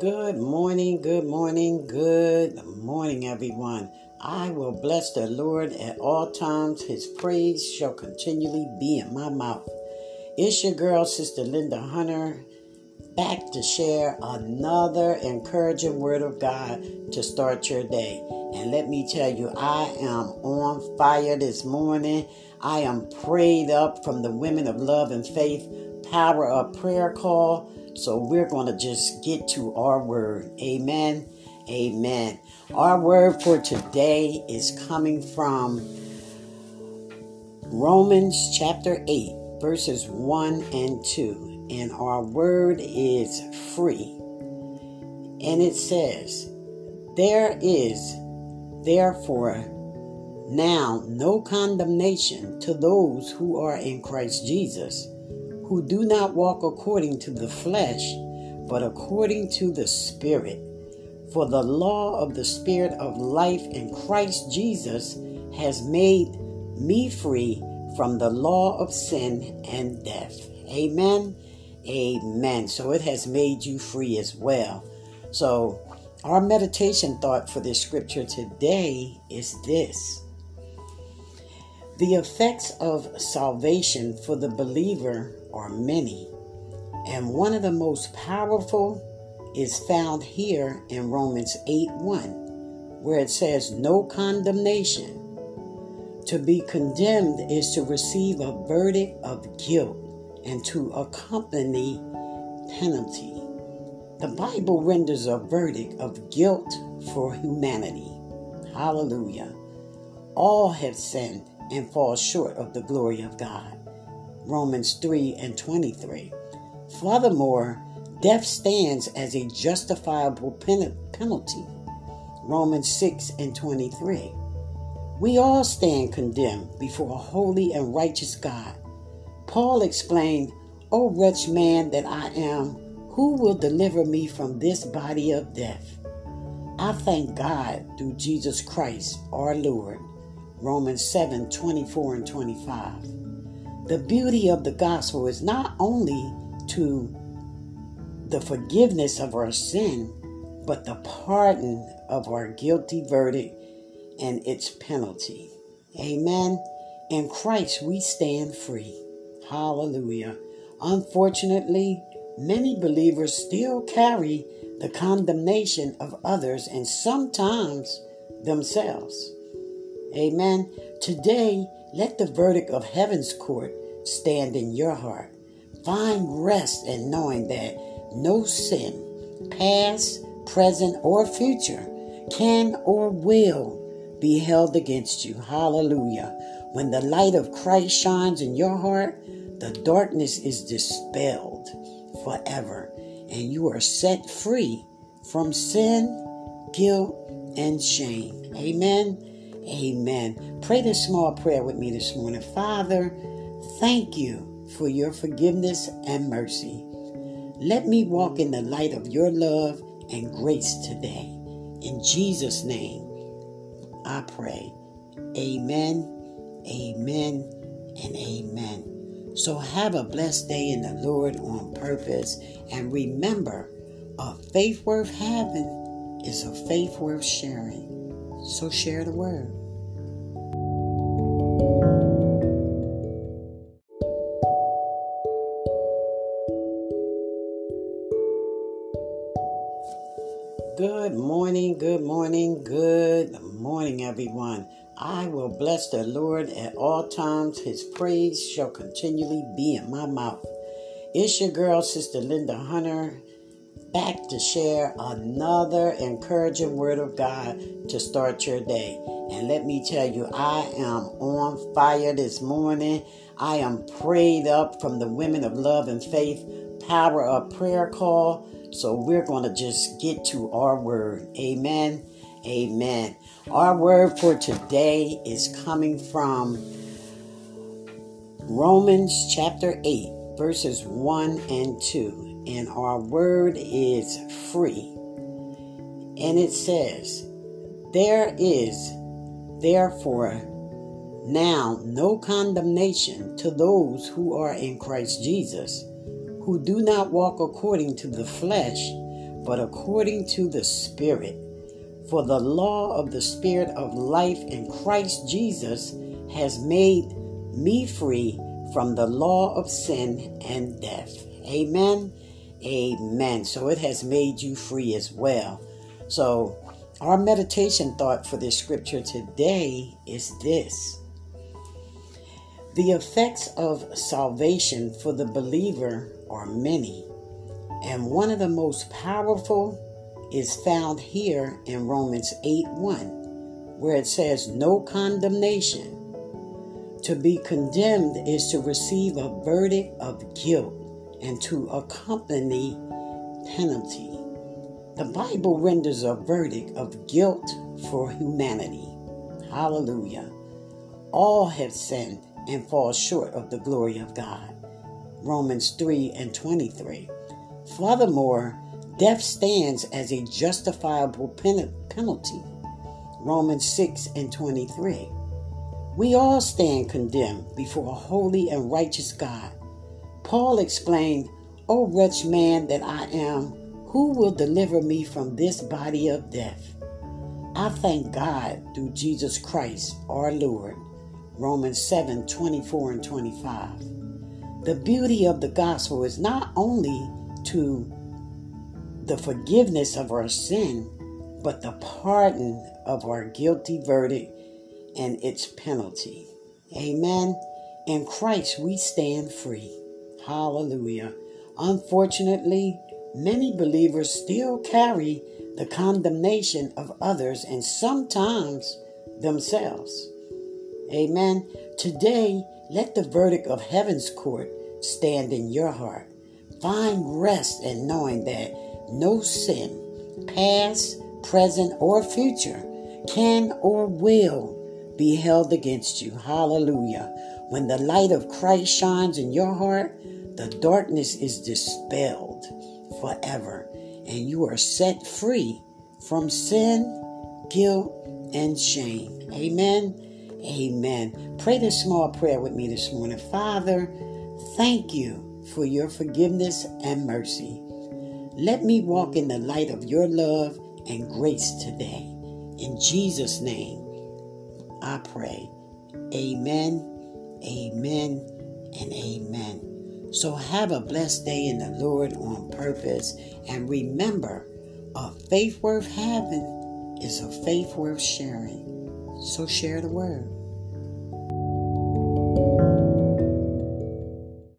Good morning, good morning, good morning, everyone. I will bless the Lord at all times. His praise shall continually be in my mouth. It's your girl, Sister Linda Hunter, back to share another encouraging word of God to start your day. And let me tell you, I am on fire this morning. I am prayed up from the Women of Love and Faith Power of Prayer Call. So we're going to just get to our word. Amen. Amen. Our word for today is coming from Romans chapter 8, verses 1 and 2. And our word is free. And it says, There is therefore now no condemnation to those who are in Christ Jesus who do not walk according to the flesh, but according to the Spirit. For the law of the Spirit of life in Christ Jesus has made me free from the law of sin and death. Amen. Amen. So it has made you free as well. So, our meditation thought for this scripture today is this The effects of salvation for the believer are many, and one of the most powerful is found here in Romans 8 1, where it says, No condemnation. To be condemned is to receive a verdict of guilt and to accompany penalty. The Bible renders a verdict of guilt for humanity. Hallelujah. All have sinned and fall short of the glory of God. Romans 3 and 23. Furthermore, death stands as a justifiable pen- penalty. Romans 6 and 23. We all stand condemned before a holy and righteous God. Paul explained, O wretched man that I am, who will deliver me from this body of death? I thank God through Jesus Christ our Lord. Romans 7 24 and 25 the beauty of the gospel is not only to the forgiveness of our sin, but the pardon of our guilty verdict and its penalty. Amen. In Christ we stand free. Hallelujah. Unfortunately, many believers still carry the condemnation of others and sometimes themselves. Amen. Today, let the verdict of heaven's court stand in your heart. Find rest in knowing that no sin, past, present, or future, can or will be held against you. Hallelujah. When the light of Christ shines in your heart, the darkness is dispelled forever, and you are set free from sin, guilt, and shame. Amen. Amen. Pray this small prayer with me this morning. Father, thank you for your forgiveness and mercy. Let me walk in the light of your love and grace today. In Jesus' name, I pray. Amen, amen, and amen. So have a blessed day in the Lord on purpose. And remember, a faith worth having is a faith worth sharing. So share the word. Good morning, good morning, good morning, everyone. I will bless the Lord at all times. His praise shall continually be in my mouth. It's your girl, Sister Linda Hunter, back to share another encouraging word of God to start your day. And let me tell you, I am on fire this morning. I am prayed up from the Women of Love and Faith Power of Prayer Call. So we're going to just get to our word. Amen. Amen. Our word for today is coming from Romans chapter 8, verses 1 and 2. And our word is free. And it says, There is therefore now no condemnation to those who are in Christ Jesus who do not walk according to the flesh, but according to the Spirit. For the law of the Spirit of life in Christ Jesus has made me free from the law of sin and death. Amen. Amen. So it has made you free as well. So, our meditation thought for this scripture today is this The effects of salvation for the believer are many, and one of the most powerful is found here in Romans 8 1, where it says, No condemnation. To be condemned is to receive a verdict of guilt and to accompany penalty. The Bible renders a verdict of guilt for humanity. Hallelujah. All have sinned and fall short of the glory of God. Romans 3 and 23. Furthermore, death stands as a justifiable pen- penalty. Romans 6 and 23. We all stand condemned before a holy and righteous God Paul exclaimed, O wretched man that I am, who will deliver me from this body of death? I thank God through Jesus Christ our Lord. Romans 7 24 and 25. The beauty of the gospel is not only to the forgiveness of our sin, but the pardon of our guilty verdict and its penalty. Amen. In Christ we stand free. Hallelujah. Unfortunately, many believers still carry the condemnation of others and sometimes themselves. Amen. Today, let the verdict of heaven's court stand in your heart. Find rest in knowing that no sin, past, present, or future, can or will be held against you. Hallelujah. When the light of Christ shines in your heart, the darkness is dispelled forever, and you are set free from sin, guilt, and shame. Amen. Amen. Pray this small prayer with me this morning. Father, thank you for your forgiveness and mercy. Let me walk in the light of your love and grace today. In Jesus' name, I pray. Amen, amen, and amen. So have a blessed day in the Lord on purpose. And remember, a faith worth having is a faith worth sharing. So share the word.